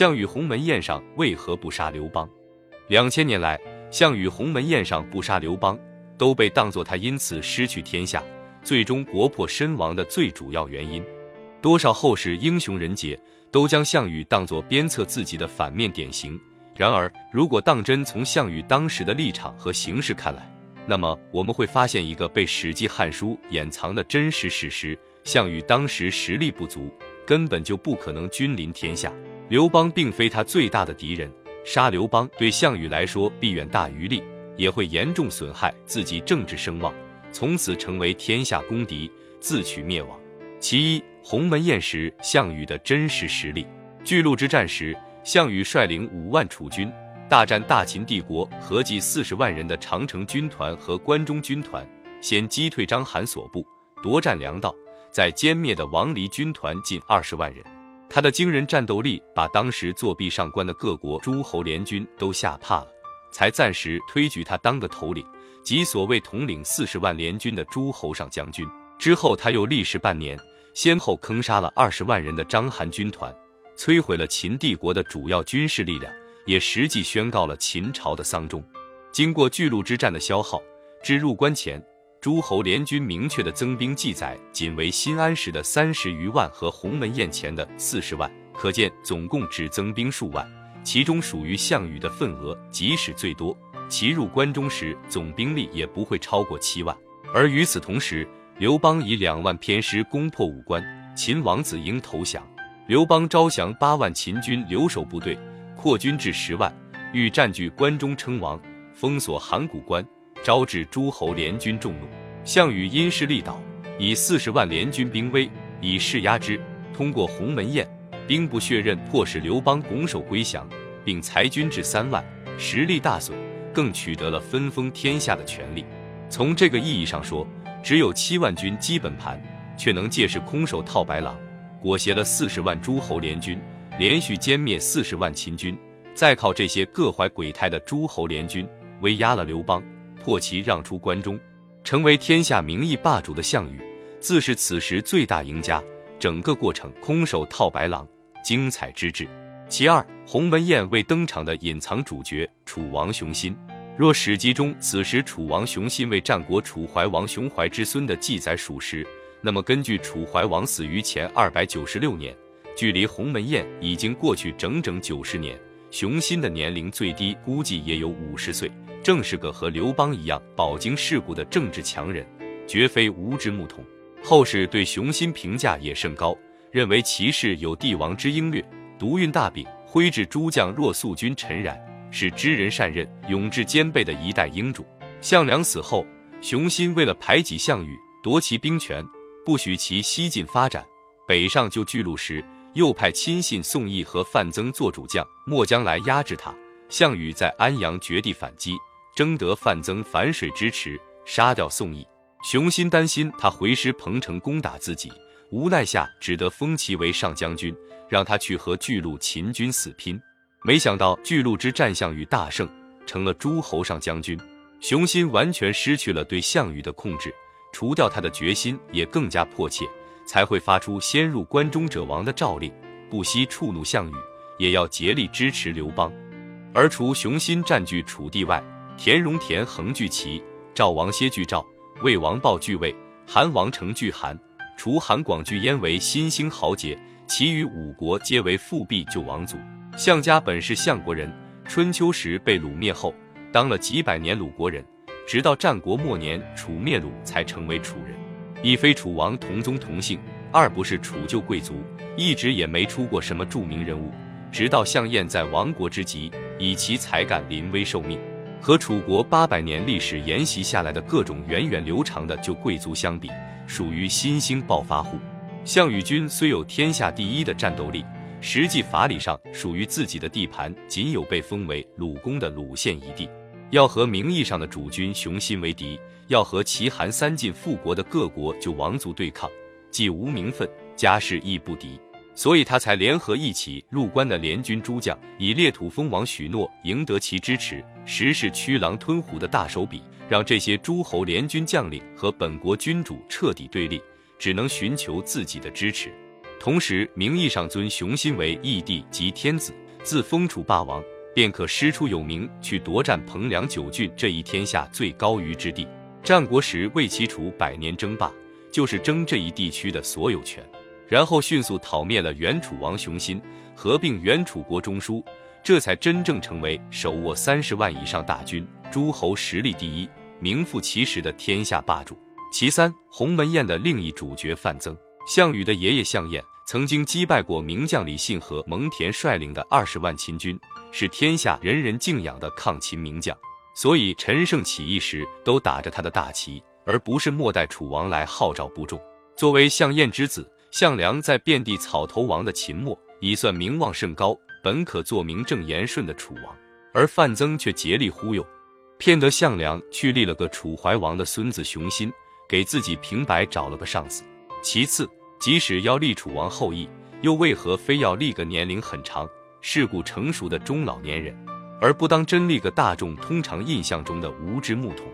项羽鸿门宴上为何不杀刘邦？两千年来，项羽鸿门宴上不杀刘邦，都被当作他因此失去天下，最终国破身亡的最主要原因。多少后世英雄人杰都将项羽当作鞭策自己的反面典型。然而，如果当真从项羽当时的立场和形势看来，那么我们会发现一个被《史记》《汉书》掩藏的真实事实：项羽当时实力不足，根本就不可能君临天下。刘邦并非他最大的敌人，杀刘邦对项羽来说弊远大于利，也会严重损害自己政治声望，从此成为天下公敌，自取灭亡。其一，鸿门宴时项羽的真实实力。巨鹿之战时，项羽率领五万楚军大战大秦帝国合计四十万人的长城军团和关中军团，先击退章邯所部，夺占粮道，再歼灭的王离军团近二十万人。他的惊人战斗力把当时作壁上观的各国诸侯联军都吓怕了，才暂时推举他当个头领，即所谓统领四十万联军的诸侯上将军。之后他又历时半年。先后坑杀了二十万人的章邯军团，摧毁了秦帝国的主要军事力量，也实际宣告了秦朝的丧钟。经过巨鹿之战的消耗，至入关前，诸侯联军明确的增兵记载仅为新安时的三十余万和鸿门宴前的四十万，可见总共只增兵数万。其中属于项羽的份额，即使最多，其入关中时总兵力也不会超过七万。而与此同时，刘邦以两万偏师攻破武关，秦王子婴投降。刘邦招降八万秦军留守部队，扩军至十万，欲占据关中称王，封锁函谷关，招致诸侯联军众怒。项羽因势利导，以四十万联军兵威以势压之，通过鸿门宴，兵不血刃，迫使刘邦拱手归降，并裁军至三万，实力大损，更取得了分封天下的权利。从这个意义上说。只有七万军基本盘，却能借势空手套白狼，裹挟了四十万诸侯联军，连续歼灭四十万秦军，再靠这些各怀鬼胎的诸侯联军威压了刘邦，迫其让出关中，成为天下名义霸主的项羽，自是此时最大赢家。整个过程空手套白狼，精彩之至。其二，鸿门宴未登场的隐藏主角楚王雄心。若史记中此时楚王雄心为战国楚怀王雄怀之孙的记载属实，那么根据楚怀王死于前二百九十六年，距离鸿门宴已经过去整整九十年，雄心的年龄最低估计也有五十岁，正是个和刘邦一样饱经世故的政治强人，绝非无知牧童。后世对雄心评价也甚高，认为其事有帝王之英略，独运大柄，挥制诸将若素君陈然。是知人善任、勇志兼备的一代英主。项梁死后，雄心为了排挤项羽，夺其兵权，不许其西进发展，北上救巨鹿时，又派亲信宋义和范增做主将，末将来压制他。项羽在安阳绝地反击，征得范增反水支持，杀掉宋义。雄心担心他回师彭城攻打自己，无奈下只得封其为上将军，让他去和巨鹿秦军死拼。没想到巨鹿之战，项羽大胜，成了诸侯上将军。雄心完全失去了对项羽的控制，除掉他的决心也更加迫切，才会发出先入关中者亡的诏令，不惜触怒项羽，也要竭力支持刘邦。而除雄心占据楚地外，田荣、田横据齐，赵王歇据赵，魏王豹据魏，韩王成据韩，除韩广据燕为新兴豪杰，其余五国皆为复辟旧王族。项家本是项国人，春秋时被鲁灭后，当了几百年鲁国人，直到战国末年楚灭鲁才成为楚人。一非楚王同宗同姓，二不是楚旧贵族，一直也没出过什么著名人物。直到项燕在亡国之际，以其才干临危受命。和楚国八百年历史沿袭下来的各种源远流长的旧贵族相比，属于新兴暴发户。项羽军虽有天下第一的战斗力。实际法理上属于自己的地盘，仅有被封为鲁公的鲁县一地。要和名义上的主君雄心为敌，要和齐韩三晋复国的各国旧王族对抗，既无名分，家世亦不敌，所以他才联合一起入关的联军诸将，以列土封王许诺赢得其支持，实是驱狼吞虎的大手笔，让这些诸侯联军将领和本国君主彻底对立，只能寻求自己的支持。同时，名义上尊雄心为义帝及天子，自封楚霸王，便可师出有名，去夺占彭梁九郡这一天下最高于之地。战国时为齐楚百年争霸，就是争这一地区的所有权。然后迅速讨灭了原楚王熊心，合并原楚国中枢，这才真正成为手握三十万以上大军、诸侯实力第一、名副其实的天下霸主。其三，鸿门宴的另一主角范增，项羽的爷爷项燕曾经击败过名将李信和蒙恬率领的二十万秦军，是天下人人敬仰的抗秦名将，所以陈胜起义时都打着他的大旗，而不是末代楚王来号召部众。作为项燕之子。项梁在遍地草头王的秦末，已算名望甚高，本可做名正言顺的楚王，而范增却竭力忽悠，骗得项梁去立了个楚怀王的孙子熊心，给自己平白找了个上司。其次，即使要立楚王后裔，又为何非要立个年龄很长、世故成熟的中老年人，而不当真立个大众通常印象中的无知牧童？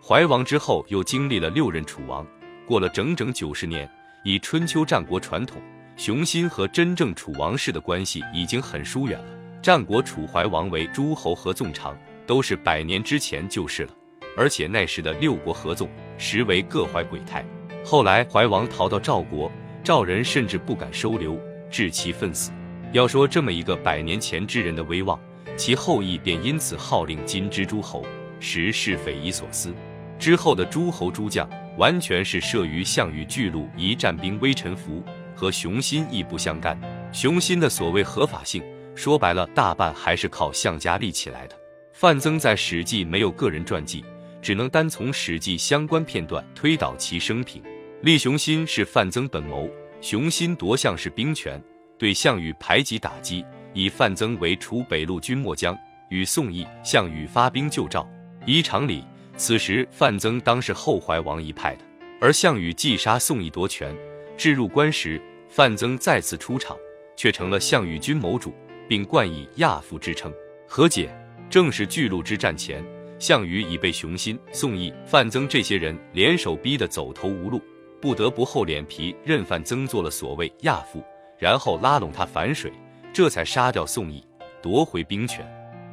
怀王之后又经历了六任楚王，过了整整九十年。以春秋战国传统，雄心和真正楚王室的关系已经很疏远了。战国楚怀王为诸侯合纵长，都是百年之前就是了。而且那时的六国合纵，实为各怀鬼胎。后来怀王逃到赵国，赵人甚至不敢收留，置其愤死。要说这么一个百年前之人的威望，其后裔便因此号令今之诸侯，实是匪夷所思。之后的诸侯诸将。完全是慑于项羽巨鹿一战兵微臣服，和雄心亦不相干。雄心的所谓合法性，说白了，大半还是靠项家立起来的。范增在《史记》没有个人传记，只能单从《史记》相关片段推导其生平。立雄心是范增本谋，雄心夺项氏兵权，对项羽排挤打击，以范增为楚北路军末将，与宋义、项羽发兵救赵。依常理。此时，范增当是后怀王一派的，而项羽既杀宋义夺权，至入关时，范增再次出场，却成了项羽军谋主，并冠以亚父之称。何解？正是巨鹿之战前，项羽已被熊心、宋义、范增这些人联手逼得走投无路，不得不厚脸皮认范增做了所谓亚父，然后拉拢他反水，这才杀掉宋义，夺回兵权。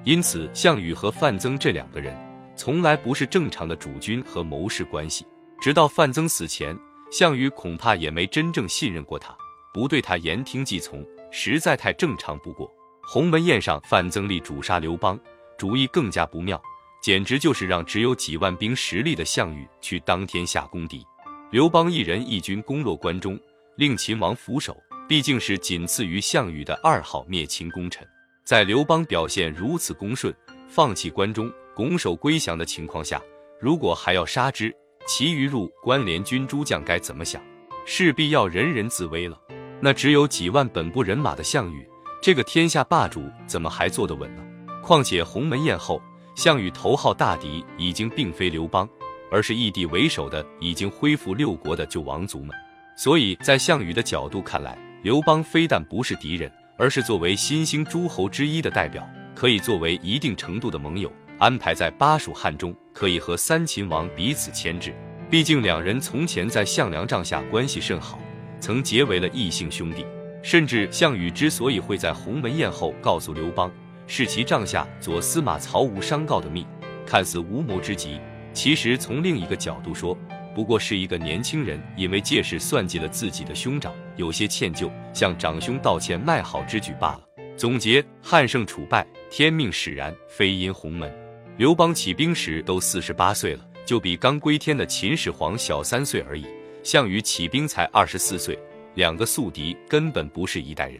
因此，项羽和范增这两个人。从来不是正常的主君和谋士关系。直到范增死前，项羽恐怕也没真正信任过他，不对他言听计从，实在太正常不过。鸿门宴上，范增立主杀刘邦，主意更加不妙，简直就是让只有几万兵实力的项羽去当天下公敌。刘邦一人一军攻落关中，令秦王俯首，毕竟是仅次于项羽的二号灭秦功臣。在刘邦表现如此恭顺，放弃关中。拱手归降的情况下，如果还要杀之，其余入关联军诸将该怎么想？势必要人人自危了。那只有几万本部人马的项羽，这个天下霸主怎么还坐得稳呢？况且鸿门宴后，项羽头号大敌已经并非刘邦，而是异地为首的已经恢复六国的旧王族们。所以在项羽的角度看来，刘邦非但不是敌人，而是作为新兴诸侯之一的代表，可以作为一定程度的盟友。安排在巴蜀汉中，可以和三秦王彼此牵制。毕竟两人从前在项梁帐下关系甚好，曾结为了异姓兄弟。甚至项羽之所以会在鸿门宴后告诉刘邦，是其帐下左司马曹无商告的密，看似无谋之极，其实从另一个角度说，不过是一个年轻人因为借势算计了自己的兄长，有些歉疚，向长兄道歉卖好之举罢了。总结：汉胜楚败，天命使然，非因鸿门。刘邦起兵时都四十八岁了，就比刚归天的秦始皇小三岁而已。项羽起兵才二十四岁，两个宿敌根本不是一代人。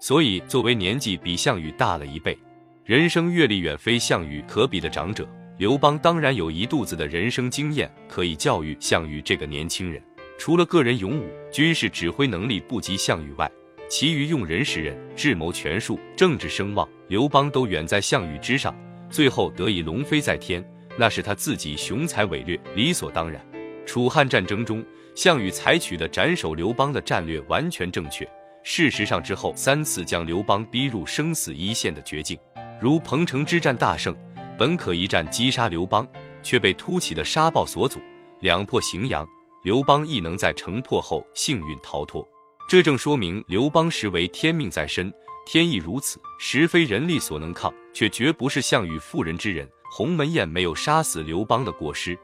所以，作为年纪比项羽大了一倍，人生阅历远非项羽可比的长者，刘邦当然有一肚子的人生经验可以教育项羽这个年轻人。除了个人勇武、军事指挥能力不及项羽外，其余用人识人、智谋权术、政治声望，刘邦都远在项羽之上。最后得以龙飞在天，那是他自己雄才伟略，理所当然。楚汉战争中，项羽采取的斩首刘邦的战略完全正确。事实上，之后三次将刘邦逼入生死一线的绝境，如彭城之战大胜，本可一战击杀刘邦，却被突起的沙暴所阻，两破荥阳，刘邦亦能在城破后幸运逃脱。这正说明刘邦实为天命在身，天意如此，实非人力所能抗，却绝不是项羽妇人之仁。鸿门宴没有杀死刘邦的过失。